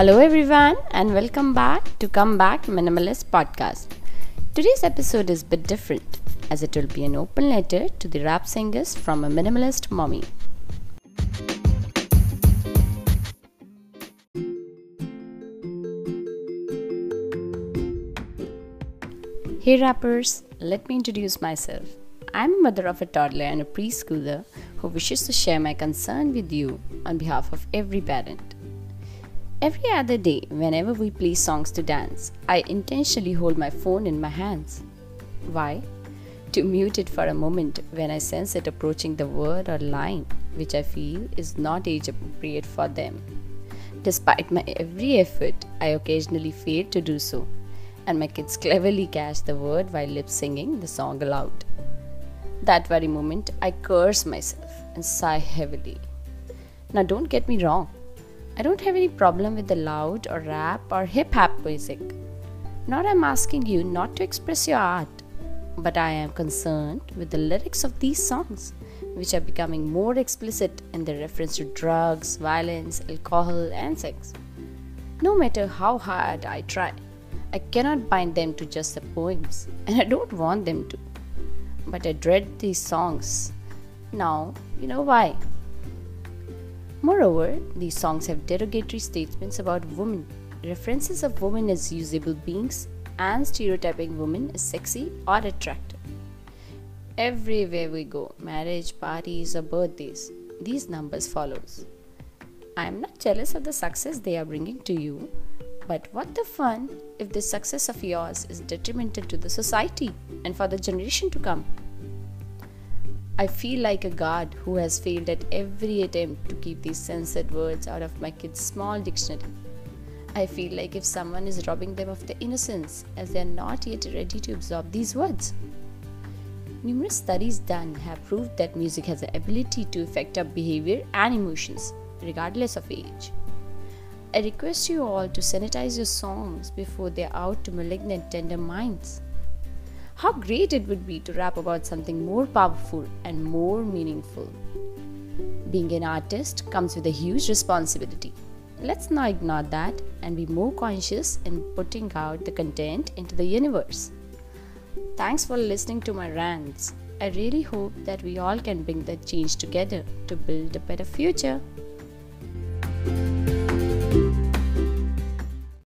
Hello, everyone, and welcome back to Come Back Minimalist Podcast. Today's episode is a bit different as it will be an open letter to the rap singers from a minimalist mommy. Hey rappers, let me introduce myself. I'm a mother of a toddler and a preschooler who wishes to share my concern with you on behalf of every parent. Every other day, whenever we play songs to dance, I intentionally hold my phone in my hands. Why? To mute it for a moment when I sense it approaching the word or line which I feel is not age appropriate for them. Despite my every effort, I occasionally fail to do so, and my kids cleverly catch the word while lip singing the song aloud. That very moment, I curse myself and sigh heavily. Now, don't get me wrong, I don't have any problem with the loud or rap or hip hop music. Nor am asking you not to express your art, but I am concerned with the lyrics of these songs, which are becoming more explicit in their reference to drugs, violence, alcohol, and sex. No matter how hard I try, I cannot bind them to just the poems, and I don't want them to. But I dread these songs. Now, you know why. Moreover, these songs have derogatory statements about women, references of women as usable beings, and stereotyping women as sexy or attractive. Everywhere we go, marriage, parties, or birthdays, these numbers follows. I am not jealous of the success they are bringing to you, but what the fun if this success of yours is detrimental to the society and for the generation to come? I feel like a god who has failed at every attempt to keep these censored words out of my kids' small dictionary. I feel like if someone is robbing them of their innocence as they are not yet ready to absorb these words. Numerous studies done have proved that music has the ability to affect our behavior and emotions, regardless of age. I request you all to sanitize your songs before they are out to malignant tender minds. How great it would be to rap about something more powerful and more meaningful. Being an artist comes with a huge responsibility. Let's not ignore that and be more conscious in putting out the content into the universe. Thanks for listening to my rants. I really hope that we all can bring that change together to build a better future.